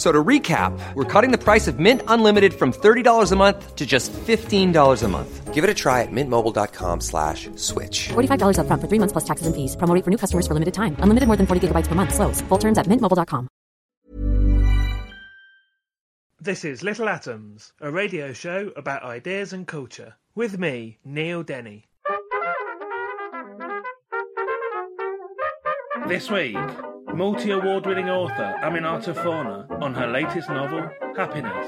So to recap, we're cutting the price of Mint Unlimited from $30 a month to just $15 a month. Give it a try at mintmobile.com slash switch. $45 up front for three months plus taxes and fees. Promo for new customers for limited time. Unlimited more than 40 gigabytes per month. Slows. Full terms at mintmobile.com. This is Little Atoms, a radio show about ideas and culture. With me, Neil Denny. This week, multi award winning author Aminata Forna on her latest novel, Happiness.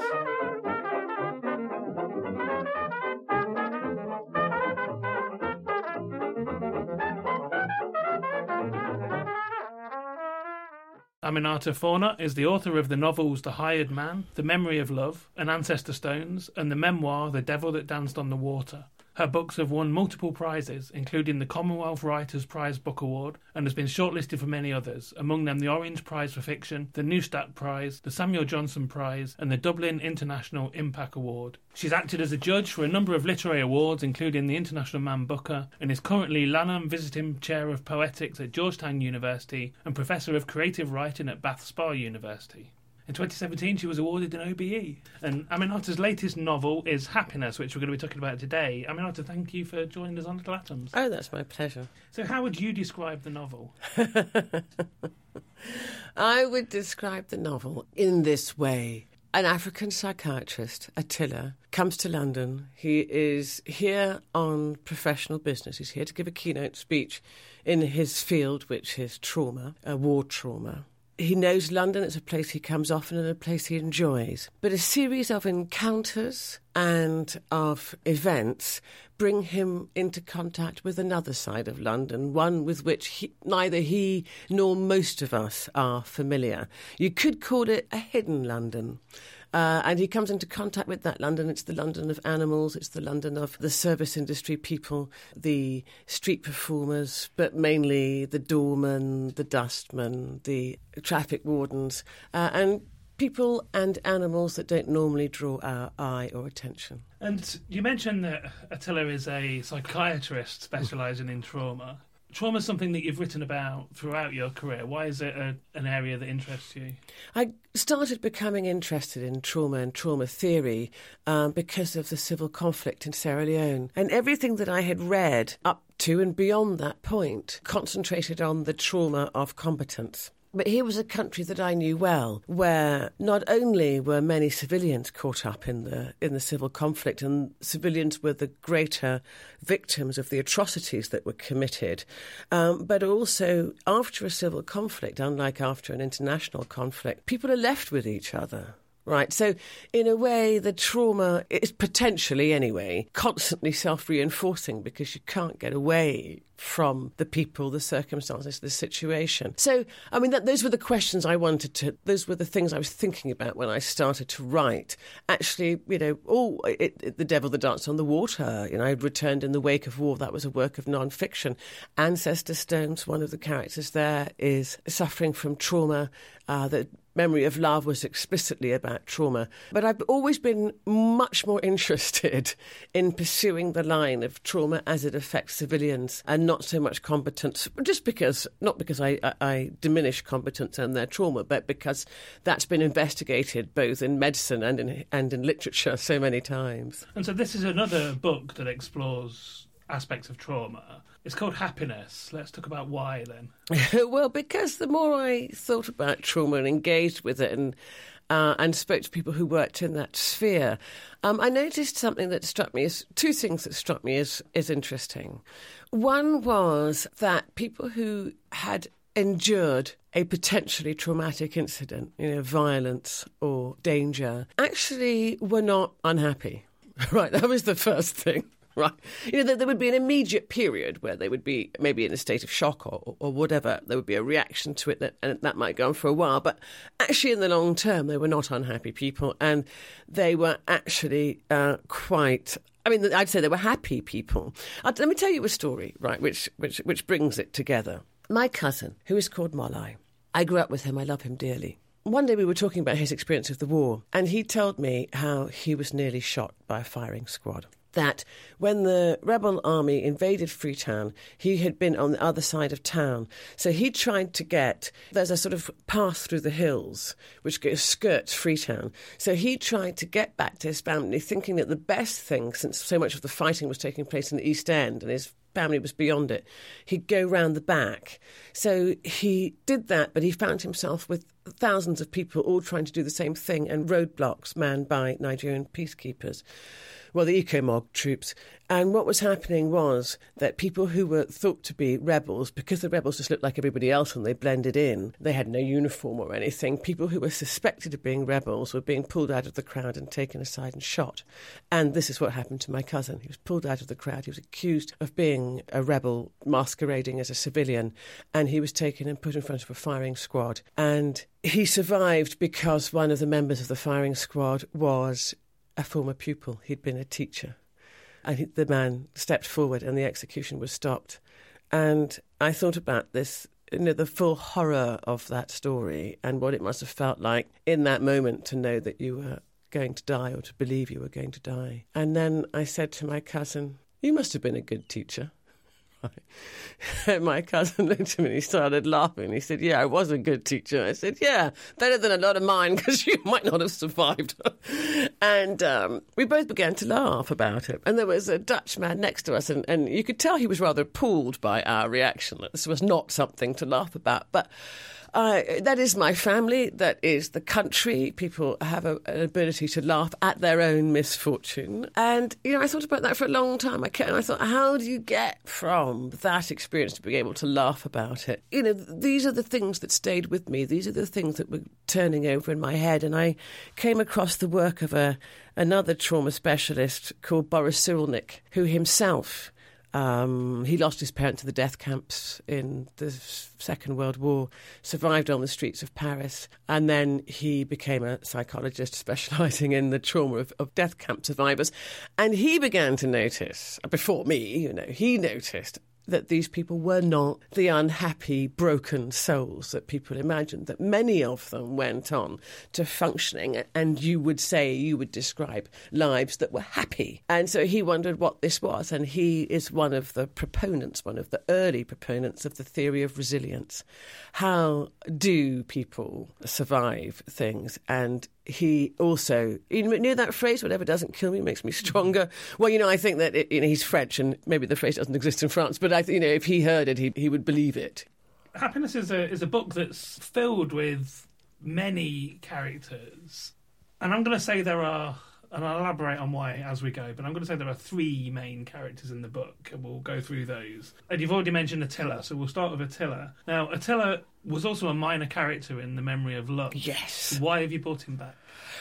Aminata Forna is the author of the novels The Hired Man, The Memory of Love, and Ancestor Stones, and the memoir The Devil That Danced on the Water. Her books have won multiple prizes, including the Commonwealth Writers' Prize Book Award, and has been shortlisted for many others, among them the Orange Prize for Fiction, the Neustadt Prize, the Samuel Johnson Prize, and the Dublin International IMPAC Award. She's acted as a judge for a number of literary awards, including the International Man Booker, and is currently Lannan Visiting Chair of Poetics at Georgetown University and Professor of Creative Writing at Bath Spa University. In 2017, she was awarded an OBE. And Aminata's latest novel is Happiness, which we're going to be talking about today. Aminata, thank you for joining us on Little Atoms. Oh, that's my pleasure. So, how would you describe the novel? I would describe the novel in this way. An African psychiatrist, Attila, comes to London. He is here on professional business. He's here to give a keynote speech in his field, which is trauma, a war trauma he knows London. It's a place he comes often and a place he enjoys. But a series of encounters and of events bring him into contact with another side of London, one with which he, neither he nor most of us are familiar. You could call it a hidden London. Uh, and he comes into contact with that London. It's the London of animals, it's the London of the service industry people, the street performers, but mainly the doorman, the dustman, the traffic wardens, uh, and people and animals that don't normally draw our eye or attention. And you mentioned that Attila is a psychiatrist specialising in trauma trauma is something that you've written about throughout your career. Why is it a, an area that interests you? I started becoming interested in trauma and trauma theory um, because of the civil conflict in Sierra Leone. And everything that I had read up to and beyond that point concentrated on the trauma of combatants. But here was a country that I knew well, where not only were many civilians caught up in the in the civil conflict, and civilians were the greater victims of the atrocities that were committed, um, but also after a civil conflict, unlike after an international conflict, people are left with each other. Right. So, in a way, the trauma is potentially, anyway, constantly self reinforcing because you can't get away from the people, the circumstances, the situation. So, I mean, that, those were the questions I wanted to, those were the things I was thinking about when I started to write. Actually, you know, oh, it, it, The Devil That Danced on the Water, you know, I returned in the wake of war. That was a work of non fiction. Ancestor Stones, one of the characters there, is suffering from trauma uh, that Memory of Love was explicitly about trauma. But I've always been much more interested in pursuing the line of trauma as it affects civilians and not so much competence, just because, not because I, I, I diminish competence and their trauma, but because that's been investigated both in medicine and in, and in literature so many times. And so this is another book that explores aspects of trauma it's called Happiness. Let's talk about why then. well, because the more I thought about trauma and engaged with it and uh, and spoke to people who worked in that sphere, um, I noticed something that struck me as two things that struck me as, as interesting. One was that people who had endured a potentially traumatic incident, you know, violence or danger, actually were not unhappy. Right, that was the first thing. Right. You know, there, there, would be an immediate period where they would be maybe in a state of shock or, or whatever. There would be a reaction to it, that, and that might go on for a while. But actually, in the long term, they were not unhappy people, and they were actually uh, quite I mean, I'd say they were happy people. let me tell you a story, right, which, which, which brings it together. My cousin, who is called Molai, I grew up with him, I love him dearly. One day we were talking about his experience of the war, and he told me how he was nearly shot by a firing squad that when the rebel army invaded Freetown, he had been on the other side of town. So he tried to get, there's a sort of path through the hills which skirts Freetown. So he tried to get back to his family, thinking that the best thing, since so much of the fighting was taking place in the East End and his family was beyond it, he'd go round the back. So he did that, but he found himself with thousands of people all trying to do the same thing and roadblocks manned by Nigerian peacekeepers well, the Ecomog troops. And what was happening was that people who were thought to be rebels, because the rebels just looked like everybody else and they blended in, they had no uniform or anything, people who were suspected of being rebels were being pulled out of the crowd and taken aside and shot. And this is what happened to my cousin. He was pulled out of the crowd. He was accused of being a rebel masquerading as a civilian. And he was taken and put in front of a firing squad. And he survived because one of the members of the firing squad was a former pupil. He'd been a teacher. And he, the man stepped forward and the execution was stopped. And I thought about this, you know, the full horror of that story and what it must have felt like in that moment to know that you were going to die or to believe you were going to die. And then I said to my cousin, You must have been a good teacher. my cousin looked at me and he started laughing. He said, Yeah, I was a good teacher. I said, Yeah, better than a lot of mine because you might not have survived. and um, we both began to laugh about it. And there was a Dutch man next to us, and, and you could tell he was rather appalled by our reaction. That this was not something to laugh about. But uh, that is my family. That is the country. People have a, an ability to laugh at their own misfortune. And, you know, I thought about that for a long time. I kept, and I thought, how do you get from that experience to being able to laugh about it? You know, these are the things that stayed with me. These are the things that were turning over in my head. And I came across the work of a, another trauma specialist called Boris Cyrulnik, who himself um, he lost his parents to the death camps in the Second World War, survived on the streets of Paris, and then he became a psychologist specialising in the trauma of, of death camp survivors. And he began to notice, before me, you know, he noticed that these people were not the unhappy, broken souls that people imagined, that many of them went on to functioning, and you would say, you would describe lives that were happy. And so he wondered what this was, and he is one of the proponents, one of the early proponents of the theory of resilience. How do people survive things? And he also you know that phrase whatever doesn't kill me makes me stronger mm. well you know i think that it, you know, he's french and maybe the phrase doesn't exist in france but i you know if he heard it he, he would believe it happiness is a is a book that's filled with many characters and i'm going to say there are and I'll elaborate on why as we go, but I'm going to say there are three main characters in the book, and we'll go through those. And you've already mentioned Attila, so we'll start with Attila. Now, Attila was also a minor character in The Memory of Love. Yes. Why have you brought him back?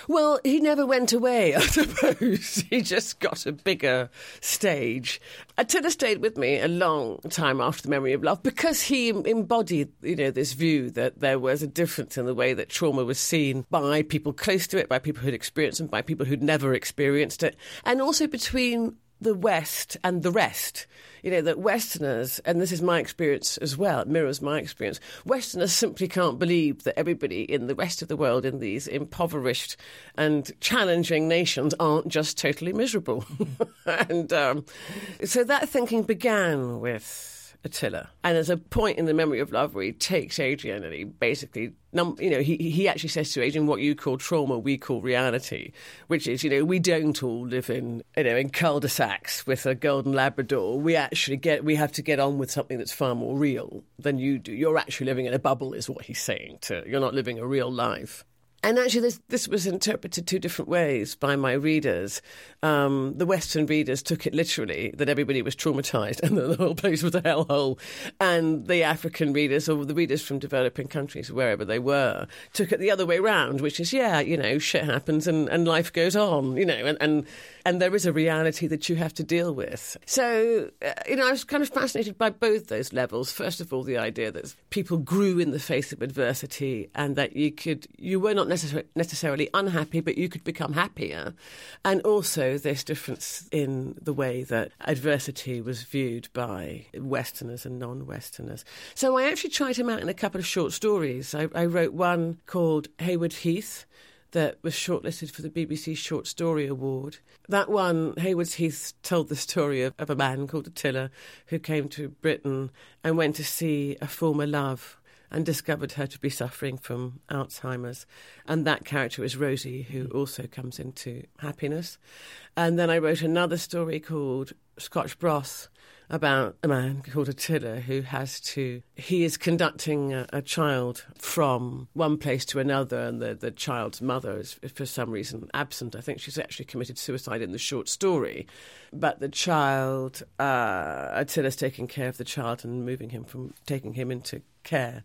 Well, he never went away, I suppose. he just got a bigger stage. Attila stayed with me a long time after the memory of love because he embodied, you know, this view that there was a difference in the way that trauma was seen by people close to it, by people who'd experienced it, by people who'd never experienced it, and also between the West and the rest. You know, that Westerners, and this is my experience as well, it mirrors my experience, Westerners simply can't believe that everybody in the rest of the world, in these impoverished and challenging nations, aren't just totally miserable. and um, so that thinking began with Attila. And there's a point in the memory of love where he takes Adrian and he basically, you know, he, he actually says to Adrian, what you call trauma, we call reality, which is, you know, we don't all live in, you know, in cul-de-sacs with a golden Labrador. We actually get, we have to get on with something that's far more real than you do. You're actually living in a bubble, is what he's saying. To, you're not living a real life. And actually, this, this was interpreted two different ways by my readers. Um, the Western readers took it literally that everybody was traumatized and that the whole place was a hellhole. And the African readers, or the readers from developing countries, wherever they were, took it the other way round, which is, yeah, you know, shit happens and, and life goes on, you know, and, and, and there is a reality that you have to deal with. So, uh, you know, I was kind of fascinated by both those levels. First of all, the idea that people grew in the face of adversity and that you could, you were not necessar- necessarily unhappy, but you could become happier. And also this difference in the way that adversity was viewed by Westerners and non Westerners. So I actually tried him out in a couple of short stories. I, I wrote one called Haywards Heath that was shortlisted for the BBC Short Story Award. That one, Haywards Heath told the story of, of, a man called Attila who came to Britain and went to see a former love and discovered her to be suffering from Alzheimer's. And that character is Rosie, who mm. also comes into happiness. And then I wrote another story called Scotch Broth about a man called Attila who has to. He is conducting a, a, child from one place to another, and the, the child's mother is, for some reason, absent. I think she's actually committed suicide in the short story. But the child, uh, Attila's taking care of the child and moving him from taking him into care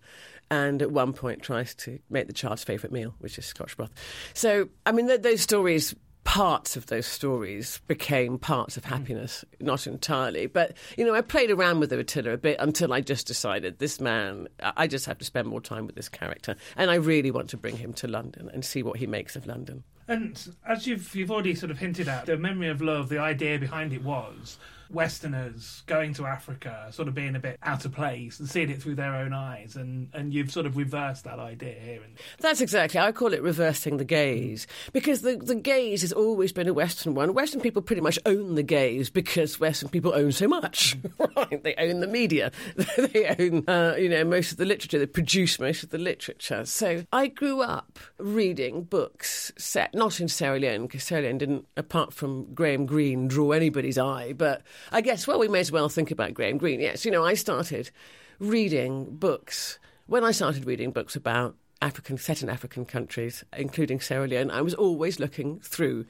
and at one point tries to make the child's favourite meal, which is Scotch broth. So, I mean, th- those stories parts of those stories became parts of hmm. happiness, not entirely. But, you know, I played around with the Attila a bit until I just decided this man, I just have to spend more time with this character. And I really want to bring him to London and see what he makes of London. And as you've, you've already sort of hinted at, the memory of love, the idea behind it was Westerners going to Africa, sort of being a bit out of place and seeing it through their own eyes, and, and you've sort of reversed that idea here. That's exactly. I call it reversing the gaze because the the gaze has always been a Western one. Western people pretty much own the gaze because Western people own so much. right? They own the media, they own uh, you know most of the literature, they produce most of the literature. So I grew up reading books set not in Sierra Leone because Sierra Leone didn't, apart from Graham Greene, draw anybody's eye, but I guess, well, we may as well think about Graham Greene. Yes, you know, I started reading books. When I started reading books about African, set in African countries, including Sierra Leone, I was always looking through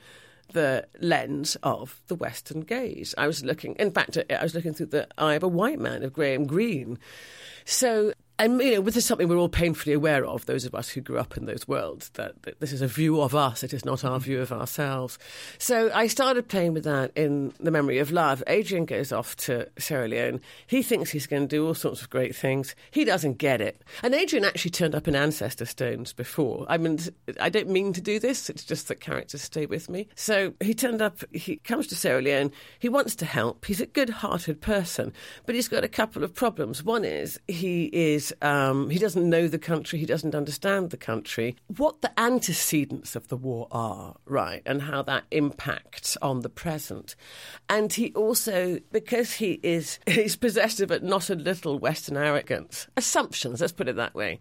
the lens of the Western gaze. I was looking, in fact, I was looking through the eye of a white man, of Graham Greene. So and you know, this is something we're all painfully aware of, those of us who grew up in those worlds, that, that, this is a view of us, it is not our mm. view of ourselves. So I started playing with that in The Memory of Love. Adrian goes off to Sierra Leone. He thinks he's going to do all sorts of great things. He doesn't get it. And Adrian actually turned up in Ancestor Stones before. I mean, I don't mean to do this, it's just that characters stay with me. So he turned up, he comes to Sierra Leone, he wants to help, he's a good hearted person, but he's got a couple of problems. One is he is um, he doesn't know the country, he doesn't understand the country. What the antecedents of the war are, right, and how that impacts on the present. And he also, because he is, he's possessed of a not a little Western arrogance, assumptions, let's put it that way.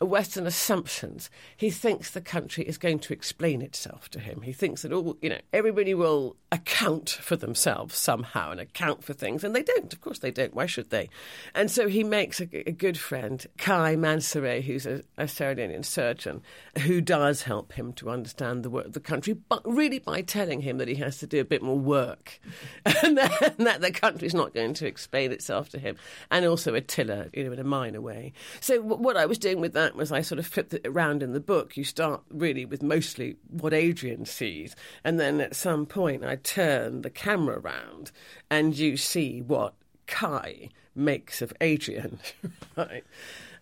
Western assumptions. He thinks the country is going to explain itself to him. He thinks that all, you know, everybody will account for themselves somehow and account for things, and they don't. Of course, they don't. Why should they? And so he makes a, a good friend, Kai Mansaray, who's a, a surgeon, who does help him to understand the work of the country, but really by telling him that he has to do a bit more work, and that, and that the country's not going to explain itself to him, and also Attila, you know, in a minor way. So what I was doing with that was I sort of flipped it around in the book. You start really with mostly what Adrian sees, and then at some point I turn the camera around and you see what Kai makes of Adrian. right?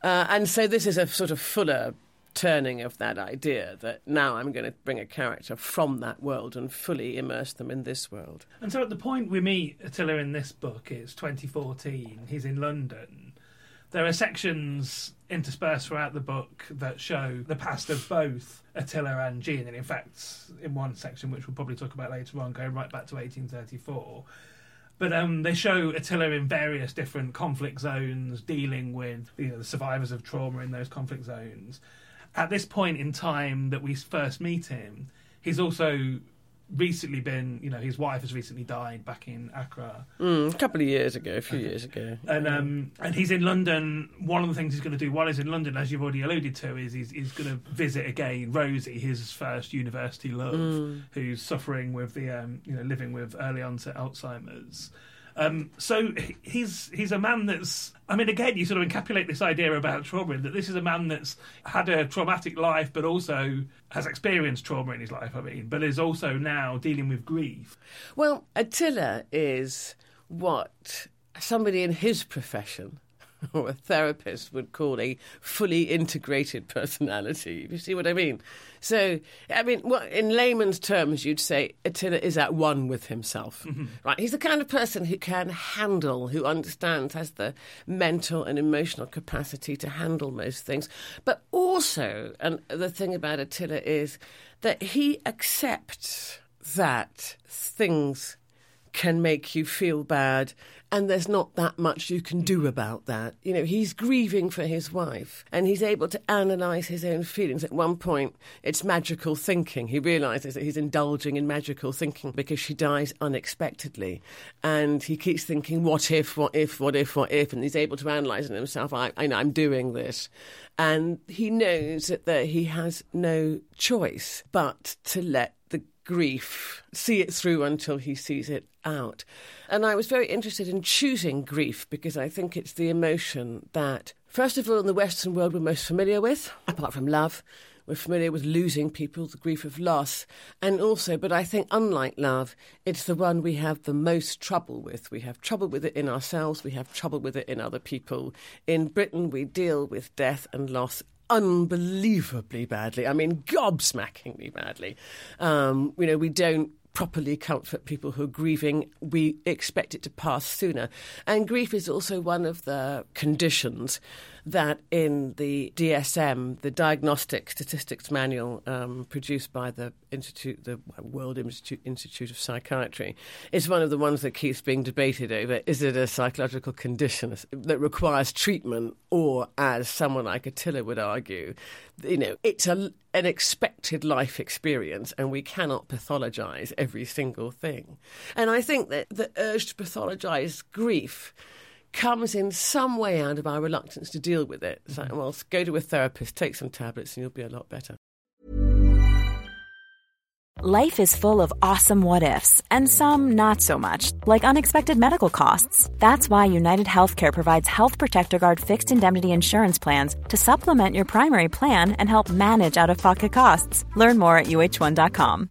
Uh, and so this is a sort of fuller turning of that idea that now I'm going to bring a character from that world and fully immerse them in this world. And so at the point we meet Attila in this book, it's 2014, he's in London. There are sections interspersed throughout the book that show the past of both Attila and Jean, and in fact, in one section which we'll probably talk about later on, going right back to 1834. But um, they show Attila in various different conflict zones, dealing with you know, the survivors of trauma in those conflict zones. At this point in time that we first meet him, he's also recently been, you know, his wife has recently died back in Accra, Mm, a couple of years ago, a few years ago. and um, and he's in London. One of the things he's going to do while he's in London, as you've already alluded to, is he's, he's going to visit again Rosie, his first university love, who's suffering with the um, you know living with early onset Alzheimer's. Um, so he's he's a man that's. I mean, again, you sort of encapsulate this idea about trauma that this is a man that's had a traumatic life, but also has experienced trauma in his life. I mean, but is also now dealing with grief. Well, Attila is what somebody in his profession or a therapist would call a fully integrated personality. You see what I mean? So, I mean, well, in layman's terms, you'd say Attila is at one with himself. Mm-hmm. Right? He's the kind of person who can handle, who understands, has the mental and emotional capacity to handle most things. But also, and the thing about Attila is that he accepts that things can make you feel bad and there's not that much you can do about that. You know, he's grieving for his wife and he's able to analyze his own feelings. At one point, it's magical thinking. He realizes that he's indulging in magical thinking because she dies unexpectedly. And he keeps thinking, what if, what if, what if, what if? And he's able to analyze it himself. I, I know I'm doing this. And he knows that, that he has no choice but to let grief, see it through until he sees it out. And I was very interested in choosing grief because I think it's the emotion that, first of all, in the Western world, we're most familiar with, apart from love. We're familiar with losing people, the grief of loss. And also, but I think unlike love, it's the one we have the most trouble with. We have trouble with it in ourselves, we have trouble with it in other people. In Britain, we deal with death and loss unbelievably badly. I mean, gobsmackingly badly. Um, you know, we don't properly comfort people who are grieving. We expect it to pass sooner. And grief is also one of the conditions that in the DSM, the Diagnostic Statistics Manual um, produced by the Institute, the World Institute, Institute of Psychiatry, is one of the ones that keeps being debated over. Is it a psychological condition that requires treatment, or as someone like Attila would argue, you know, it's a, an expected life experience, and we cannot pathologize every single thing. And I think that the urge to pathologize grief comes in some way out of our reluctance to deal with it. It's like, mm-hmm. well, go to a therapist, take some tablets, and you'll be a lot better. Life is full of awesome what ifs, and some not so much, like unexpected medical costs. That's why United Healthcare provides Health Protector Guard fixed indemnity insurance plans to supplement your primary plan and help manage out of pocket costs. Learn more at uh1.com.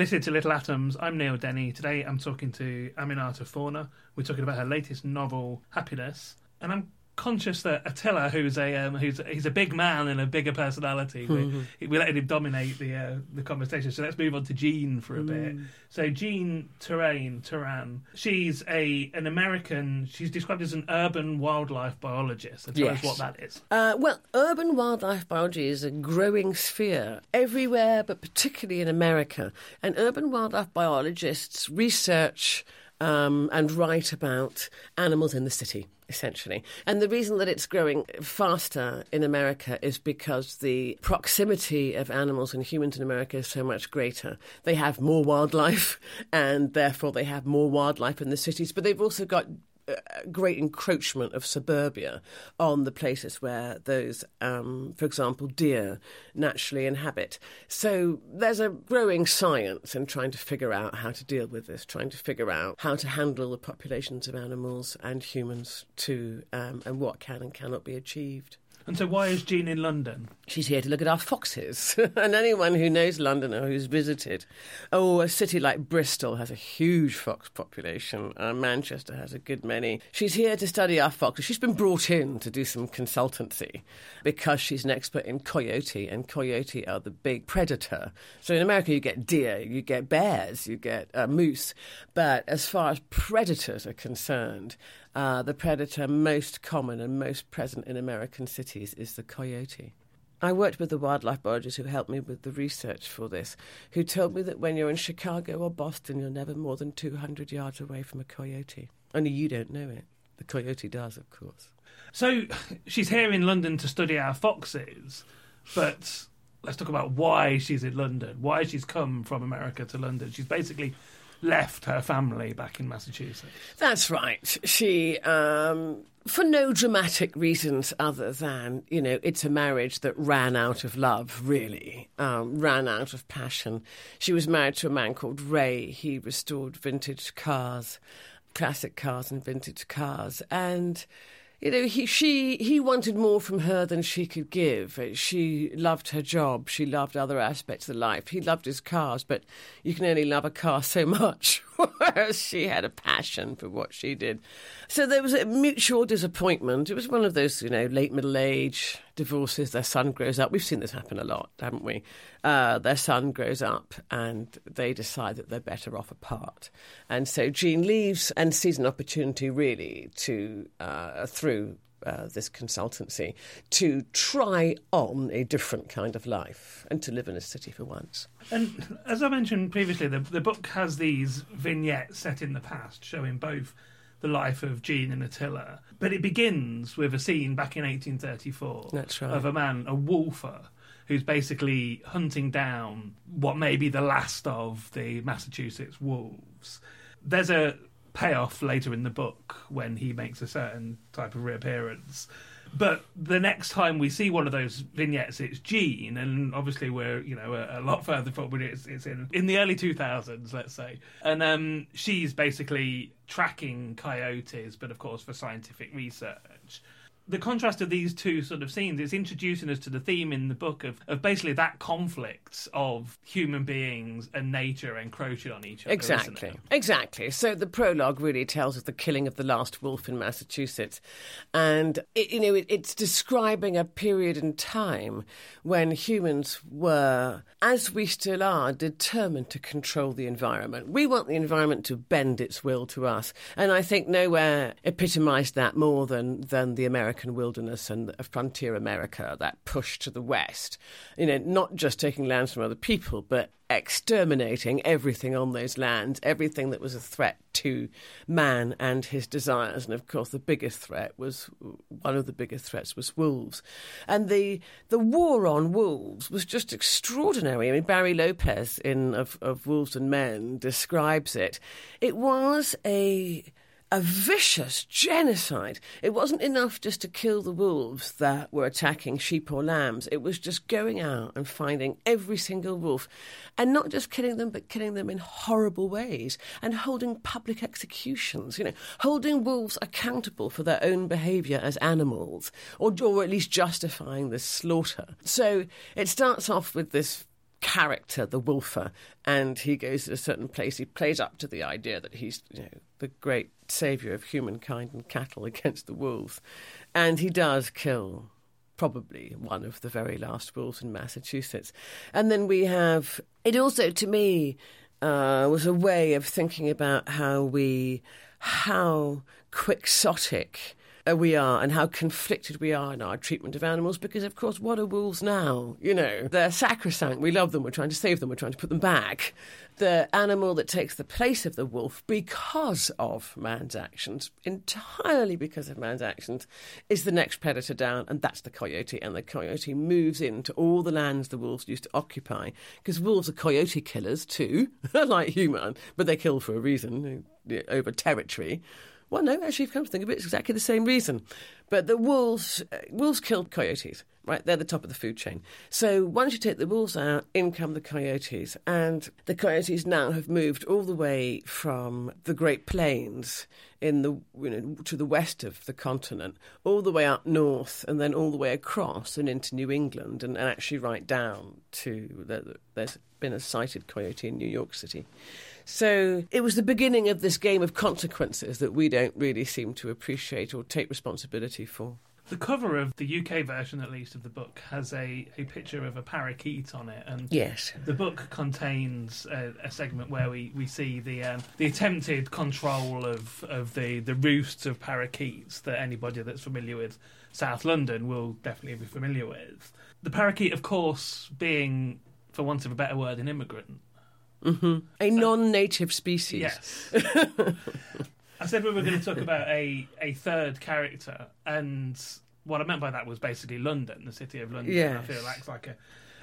Listening to Little Atoms. I'm Neil Denny. Today I'm talking to Aminata Forna. We're talking about her latest novel, Happiness. And I'm conscious that Attila, who's a um, who's he's a big man and a bigger personality, we, we let him dominate the uh, the conversation. So let's move on to Jean for a bit. So Jean Terrain Turane, she's a an American. She's described as an urban wildlife biologist. So tell Yes. us what that is. Uh, well, urban wildlife biology is a growing sphere everywhere, but particularly in America. And urban wildlife biologists research um, and write about animals in the city. Essentially. And the reason that it's growing faster in America is because the proximity of animals and humans in America is so much greater. They have more wildlife, and therefore they have more wildlife in the cities, but they've also got great encroachment of suburbia on the places where those, um, for example, deer naturally inhabit. So there's a growing science in trying to figure out how to deal with this, trying to figure out how to handle the populations of animals and humans too, um, and what can and cannot be achieved. And so why is Jean in London? She's here to look at our foxes. and anyone who knows London or who's visited, oh, a city like Bristol has a huge fox population. Uh, Manchester has a good many. She's here to study our foxes. She's been brought in to do some consultancy because she's an expert in coyote, and coyote are the big predator. So in America, you get deer, you get bears, you get uh, moose. But as far as predators are concerned, uh, the predator most common and most present in American cities is the coyote. I worked with the wildlife biologist who helped me with the research for this, who told me that when you're in Chicago or Boston, you're never more than 200 yards away from a coyote. Only you don't know it. The coyote does, of course. So she's here in London to study our foxes, but let's talk about why she's in London, why she's come from America to London. She's basically left her family back in Massachusetts. That's right. She, um, for no dramatic reasons other than, you know, it's a marriage that ran out of love, really, um, ran out of passion. She was married to a man called Ray. He restored vintage cars, classic cars and vintage cars. And you know, he she he wanted more from her than she could give. She loved her job. She loved other aspects of life. He loved his cars, but you can only love a car so much. She had a passion for what she did. So there was a mutual disappointment. It was one of those, you know, late middle age divorces. Their son grows up. We've seen this happen a lot, haven't we? Uh, their son grows up and they decide that they're better off apart. And so Jean leaves and sees an opportunity, really, to uh, through uh, this consultancy to try on a different kind of life and to live in a city for once. And as I mentioned previously, the, the book has these vignettes set in the past showing both the life of Jean and Attila. But it begins with a scene back in 1834 right. of a man, a wolfer, who's basically hunting down what may be the last of the Massachusetts wolves. There's a payoff later in the book when he makes a certain type of reappearance. But the next time we see one of those vignettes, it's Jean, and obviously we're you know a, a lot further forward. It's, it's in in the early two thousands, let's say, and um, she's basically tracking coyotes, but of course for scientific research. The contrast of these two sort of scenes is introducing us to the theme in the book of, of basically that conflict of human beings and nature encroaching on each other. Exactly. Exactly. So the prologue really tells of the killing of the last wolf in Massachusetts, and it, you know it, it's describing a period in time when humans were, as we still are, determined to control the environment. We want the environment to bend its will to us, and I think nowhere epitomised that more than than the American wilderness and frontier America, that push to the west. You know, not just taking lands from other people, but exterminating everything on those lands, everything that was a threat to man and his desires. And of course, the biggest threat was one of the biggest threats was wolves, and the the war on wolves was just extraordinary. I mean, Barry Lopez in of, of Wolves and Men describes it. It was a a vicious genocide. It wasn't enough just to kill the wolves that were attacking sheep or lambs. It was just going out and finding every single wolf and not just killing them, but killing them in horrible ways and holding public executions, you know, holding wolves accountable for their own behaviour as animals or, or at least justifying this slaughter. So it starts off with this character, the wolfer, and he goes to a certain place. He plays up to the idea that he's you know, the great saviour of humankind and cattle against the wolves. And he does kill probably one of the very last wolves in Massachusetts. And then we have it also, to me, uh, was a way of thinking about how we, how quixotic Uh, we are and how conflicted we are in our treatment of animals because, of course, what are wolves now? You know, they're sacrosanct. We love them. We're trying to save them. We're trying to put them back. The animal that takes the place of the wolf because of man's actions, entirely because of man's actions, is the next predator down, and that's the coyote. And the coyote moves into all the lands the wolves used to occupy because wolves are coyote killers too, like human, but they kill for a reason over territory. Well, no, actually, if you come to think of it, it's exactly the same reason. But the wolves, uh, wolves killed coyotes, right? They're the top of the food chain. So once you take the wolves out, in come the coyotes. And the coyotes now have moved all the way from the Great Plains in the you know to the west of the continent, all the way up north, and then all the way across and into New England, and, and actually right down to the, there's been a sighted coyote in New York City. So it was the beginning of this game of consequences that we don't really seem to appreciate or take responsibility for. The cover of the UK version, at least, of the book has a, a picture of a parakeet on it, and yes, the book contains a, a segment where we, we see the um, the attempted control of, of the, the roosts of parakeets that anybody that's familiar with South London will definitely be familiar with. The parakeet, of course, being, for want of a better word, an immigrant. Mm-hmm. A non-native species. Yes. I said we were going to talk about a, a third character, and what I meant by that was basically London, the city of London. Yes. I feel acts like a,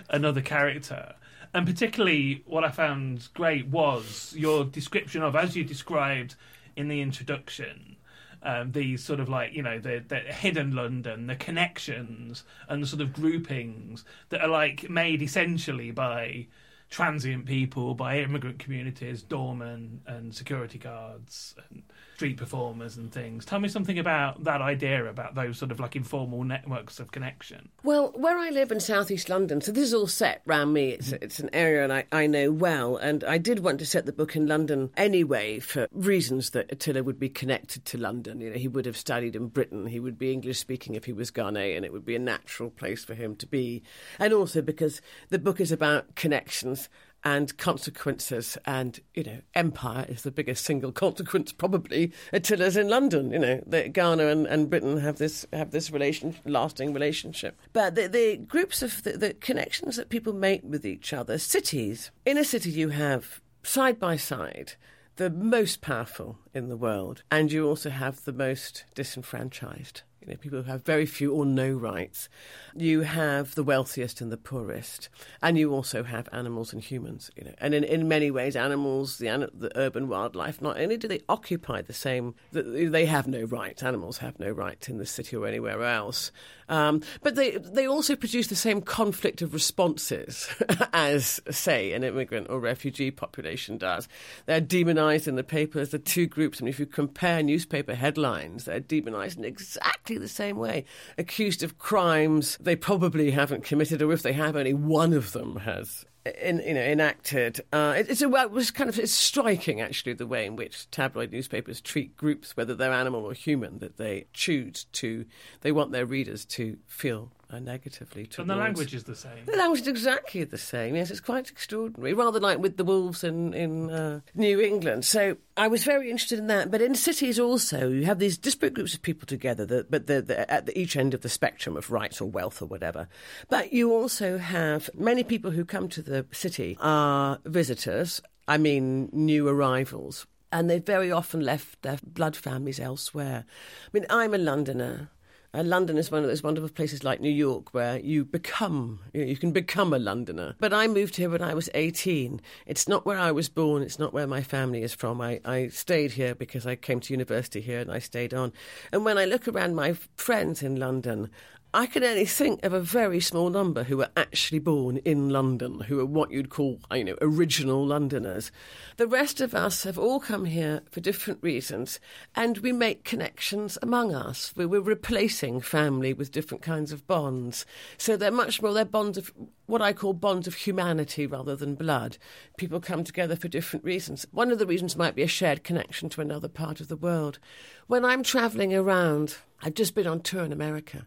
another character. And particularly, what I found great was your description of, as you described in the introduction, um, these sort of like you know the, the hidden London, the connections and the sort of groupings that are like made essentially by transient people, by immigrant communities, doormen and security guards and street performers and things. Tell me something about that idea about those sort of like informal networks of connection. Well, where I live in southeast London, so this is all set round me. It's, mm-hmm. it's an area and I, I know well, and I did want to set the book in London anyway for reasons that Attila would be connected to London. You know, he would have studied in Britain, he would be English speaking if he was Ghanaian, and it would be a natural place for him to be, and also because the book is about connections and consequences. And, you know, empire is the biggest single consequence, probably. Attila's in London, you know, that Ghana and, and Britain have this have this relation, lasting relationship. But the, the groups of the, the connections that people make with each other, cities. In a city, you have side by side the most powerful in the world, and you also have the most disenfranchised you know, people who have very few or no rights. You have the wealthiest and the poorest, and you also have animals and humans. You know, and in, in many ways, animals, the, the urban wildlife, not only do they occupy the same, they have no rights. Animals have no rights in the city or anywhere else, um, but they they also produce the same conflict of responses as, say, an immigrant or refugee population does. They're demonised in the papers. The two groups, mean, if you compare newspaper headlines, they're demonised in exactly the same way. Accused of crimes they probably haven't committed, or if they have, only one of them has in, you know, enacted. Uh, it, it's a, well, it was kind of it's striking actually the way in which tabloid newspapers treat groups, whether they're animal or human, that they choose to they want their readers to feel uh, negatively towards. And the language is the same. The language is exactly the same. Yes, it's quite extraordinary. Rather like with the wolves in in uh, New England. So I was very interested in that. But in cities also, you have these disparate groups of people together, that, but they're, they're at the, each end of the spectrum of rights or wealth or whatever. But you also have many people who come to the city are visitors. I mean, new arrivals. And they've very often left their blood families elsewhere. I mean, I'm a Londoner. Uh, London is one of those wonderful places like New York where you become, you, know, you, can become a Londoner. But I moved here when I was 18. It's not where I was born, it's not where my family is from. I, I stayed here because I came to university here and I stayed on. And when I look around my friends in London, I can only think of a very small number who were actually born in London, who are what you'd call, you know, original Londoners. The rest of us have all come here for different reasons, and we make connections among us. We're replacing family with different kinds of bonds. So they're much more, they're bonds of what I call bonds of humanity rather than blood. People come together for different reasons. One of the reasons might be a shared connection to another part of the world. When I'm travelling around, I've just been on tour in America.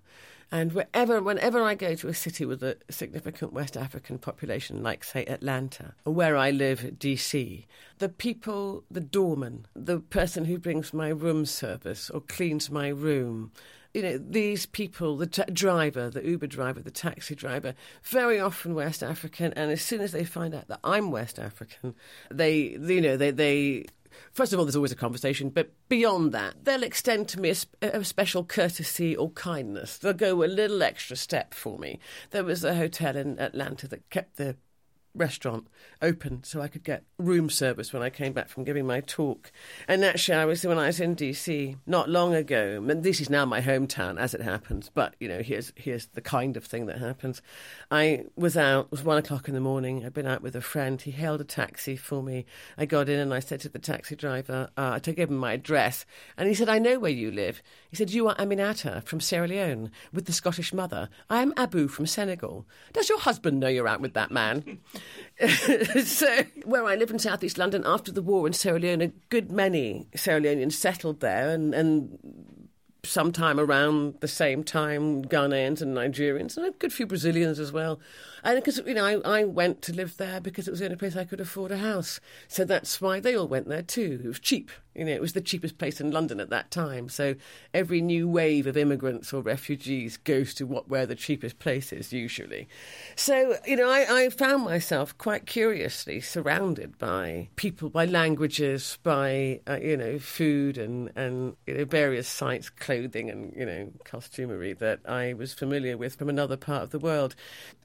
And wherever, whenever I go to a city with a significant West African population, like, say, Atlanta, or where I live, DC, the people, the doorman, the person who brings my room service or cleans my room, you know, these people, the t- driver, the Uber driver, the taxi driver, very often West African, and as soon as they find out that I'm West African, they, you know, they, they First of all, there's always a conversation, but beyond that, they'll extend to me a, a, special courtesy or kindness. They'll go a little extra step for me. There was a hotel in Atlanta that kept the restaurant open so I could get room service when I came back from giving my talk. And actually, I was when I was in DC not long ago. And this is now my hometown, as it happens. But you know, here's here's the kind of thing that happens. I was out. It was one o'clock in the morning. I'd been out with a friend. He hailed a taxi for me. I got in and I said to the taxi driver, uh, I gave him my address, and he said, "I know where you live." He said, "You are Aminata from Sierra Leone with the Scottish mother. I am Abu from Senegal. Does your husband know you're out with that man?" so, where I live in southeast London, after the war in Sierra Leone, a good many Sierra Leoneans settled there, and, and sometime around the same time, Ghanaians and Nigerians, and a good few Brazilians as well. And because, you know, I, I went to live there because it was the only place I could afford a house. So that's why they all went there too. It was cheap. You know, it was the cheapest place in London at that time. So every new wave of immigrants or refugees goes to what where the cheapest place is usually. So you know, I, I found myself quite curiously surrounded by people, by languages, by uh, you know, food and and you know, various sites, clothing and you know, costumery that I was familiar with from another part of the world.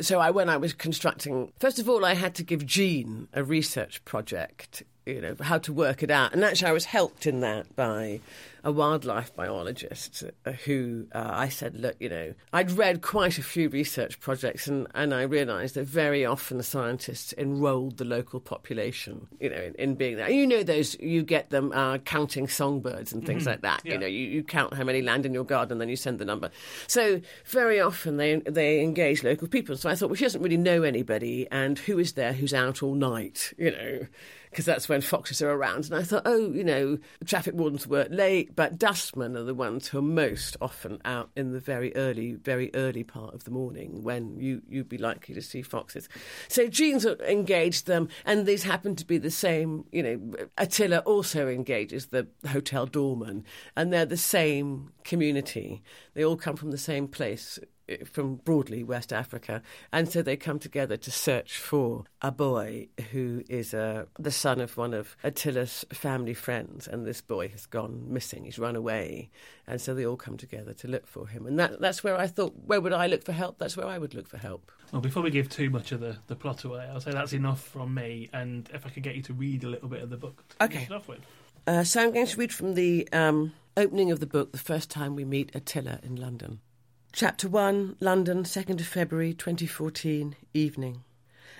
So I when I was constructing, first of all, I had to give Jean a research project you know, how to work it out. And actually, I was helped in that by a wildlife biologist uh, who uh, I said, look, you know, I'd read quite a few research projects and, and I realised that very often the scientists enrolled the local population, you know, in, in being there. You know, those, you get them uh, counting songbirds and things mm-hmm. like that. Yeah. You know, you, you count how many land in your garden and then you send the number. So very often they, they engage local people. So I thought, well, she doesn't really know anybody and who is there who's out all night, you know because that's when foxes are around. And I thought, oh, you know, traffic wardens work late, but dustmen are the ones who are most often out in the very early, very early part of the morning when you, you'd be likely to see foxes. So Jean's engaged them, and these happen to be the same, you know, Attila also engages the hotel doorman, and they're the same community. They all come from the same place from broadly West Africa, and so they come together to search for a boy who is uh, the son of one of Attila's family friends, and this boy has gone missing. He's run away, and so they all come together to look for him. And that, that's where I thought, where would I look for help? That's where I would look for help. Well, before we give too much of the, the plot away, I'll say that's enough from me. And if I could get you to read a little bit of the book, okay. Uh, so I'm going to read from the um, opening of the book, the first time we meet Attila in London. Chapter 1 London, 2nd of February 2014, evening.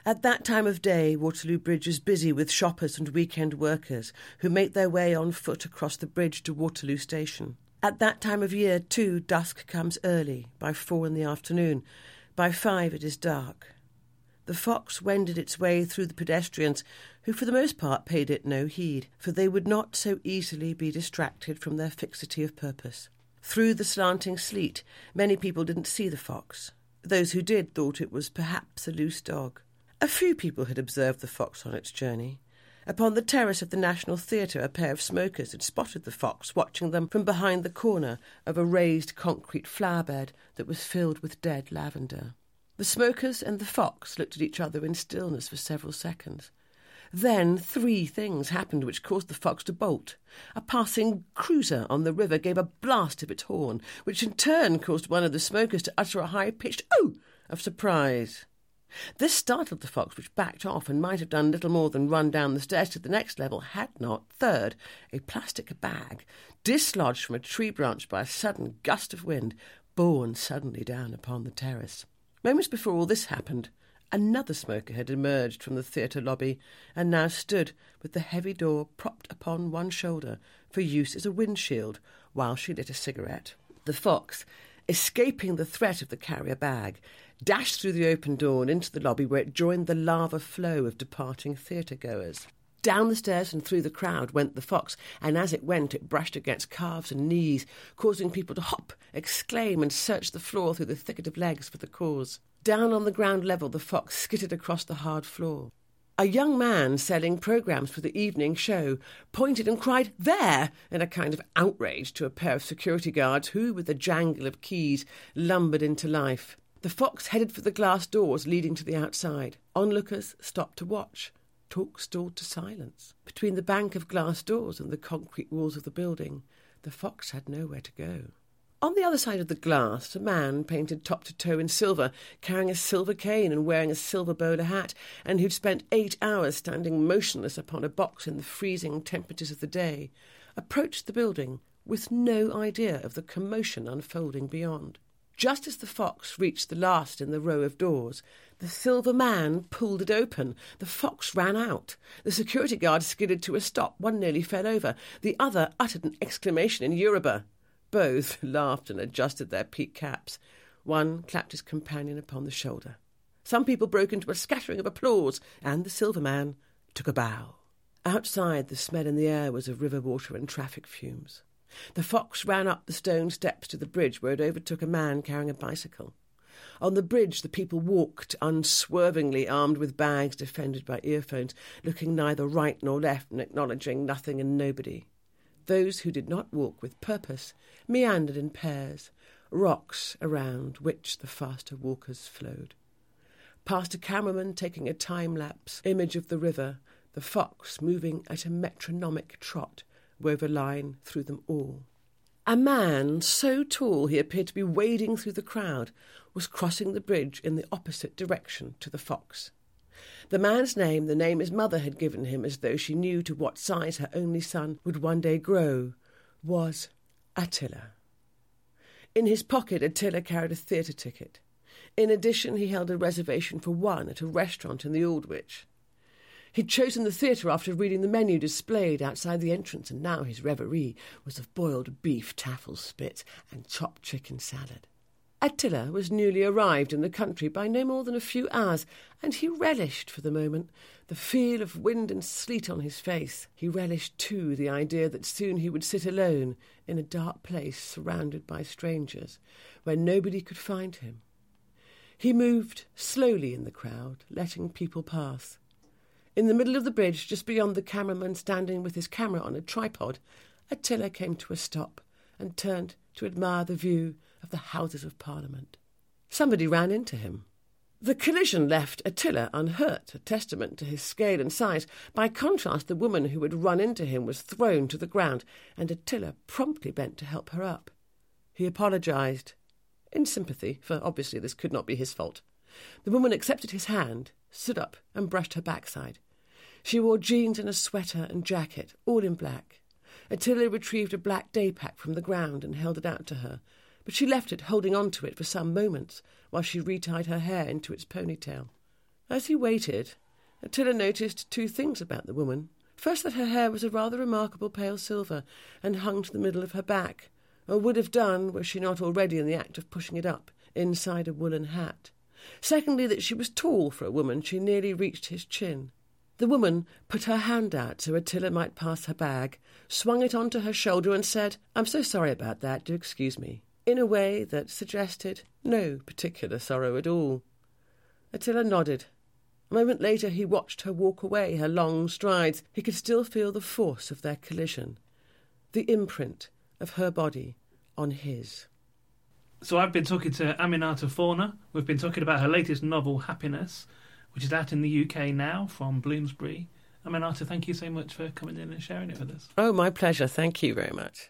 At that time of day, Waterloo Bridge is busy with shoppers and weekend workers who make their way on foot across the bridge to Waterloo Station. At that time of year, too, dusk comes early, by four in the afternoon. By five it is dark. The fox wended its way through the pedestrians, who for the most part paid it no heed, for they would not so easily be distracted from their fixity of purpose. Through the slanting sleet, many people didn't see the fox. Those who did thought it was perhaps a loose dog. A few people had observed the fox on its journey. Upon the terrace of the National Theatre, a pair of smokers had spotted the fox watching them from behind the corner of a raised concrete flower bed that was filled with dead lavender. The smokers and the fox looked at each other in stillness for several seconds. Then three things happened which caused the fox to bolt. A passing cruiser on the river gave a blast of its horn, which in turn caused one of the smokers to utter a high pitched oh of surprise. This startled the fox, which backed off and might have done little more than run down the stairs to the next level had not, third, a plastic bag, dislodged from a tree branch by a sudden gust of wind, borne suddenly down upon the terrace. Moments before all this happened, another smoker had emerged from the theatre lobby and now stood with the heavy door propped upon one shoulder for use as a windshield while she lit a cigarette. The fox, escaping the threat of the carrier bag, dashed through the open door and into the lobby where it joined the lava flow of departing theatre goers. Down the stairs and through the crowd went the fox, and as it went, it brushed against calves and knees, causing people to hop, exclaim, and search the floor through the thicket of legs for the cause. Down on the ground level, the fox skittered across the hard floor. A young man selling programmes for the evening show pointed and cried, There! in a kind of outrage to a pair of security guards who, with a jangle of keys, lumbered into life. The fox headed for the glass doors leading to the outside. Onlookers stopped to watch. Talk stalled to silence. Between the bank of glass doors and the concrete walls of the building, the fox had nowhere to go. On the other side of the glass, a man painted top to toe in silver, carrying a silver cane and wearing a silver bowler hat, and who'd spent eight hours standing motionless upon a box in the freezing temperatures of the day, approached the building with no idea of the commotion unfolding beyond. Just as the fox reached the last in the row of doors, the silver man pulled it open. The fox ran out. The security guard skidded to a stop. One nearly fell over. The other uttered an exclamation in Yoruba. Both laughed and adjusted their peak caps. One clapped his companion upon the shoulder. Some people broke into a scattering of applause, and the silver man took a bow. Outside, the smell in the air was of river water and traffic fumes. The fox ran up the stone steps to the bridge where it overtook a man carrying a bicycle. On the bridge, the people walked unswervingly, armed with bags defended by earphones, looking neither right nor left and acknowledging nothing and nobody. Those who did not walk with purpose meandered in pairs, rocks around which the faster walkers flowed. Past a cameraman taking a time lapse image of the river, the fox moving at a metronomic trot wove a line through them all. A man, so tall he appeared to be wading through the crowd, was crossing the bridge in the opposite direction to the fox. The man's name, the name his mother had given him as though she knew to what size her only son would one day grow, was Attila. In his pocket, Attila carried a theatre ticket. In addition, he held a reservation for one at a restaurant in the Aldwych. He'd chosen the theatre after reading the menu displayed outside the entrance, and now his reverie was of boiled beef, tafelspitz, and chopped chicken salad. Attila was newly arrived in the country by no more than a few hours, and he relished for the moment the feel of wind and sleet on his face. He relished, too, the idea that soon he would sit alone in a dark place surrounded by strangers, where nobody could find him. He moved slowly in the crowd, letting people pass. In the middle of the bridge, just beyond the cameraman standing with his camera on a tripod, Attila came to a stop and turned to admire the view of the Houses of Parliament. Somebody ran into him. The collision left Attila unhurt, a testament to his scale and size. By contrast, the woman who had run into him was thrown to the ground, and Attila promptly bent to help her up. He apologized, in sympathy, for obviously this could not be his fault. The woman accepted his hand, stood up, and brushed her backside. She wore jeans and a sweater and jacket, all in black. Attila retrieved a black day pack from the ground and held it out to her, but she left it holding on to it for some moments while she retied her hair into its ponytail. As he waited, Attila noticed two things about the woman. First, that her hair was a rather remarkable pale silver and hung to the middle of her back, or would have done were she not already in the act of pushing it up inside a woolen hat. Secondly, that she was tall for a woman, she nearly reached his chin. The woman put her hand out so Attila might pass her bag, swung it onto her shoulder, and said, I'm so sorry about that, do excuse me, in a way that suggested no particular sorrow at all. Attila nodded. A moment later, he watched her walk away, her long strides. He could still feel the force of their collision, the imprint of her body on his. So I've been talking to Aminata Forna. We've been talking about her latest novel, Happiness which is out in the UK now from Bloomsbury. Aminata, thank you so much for coming in and sharing it with us. Oh, my pleasure. Thank you very much.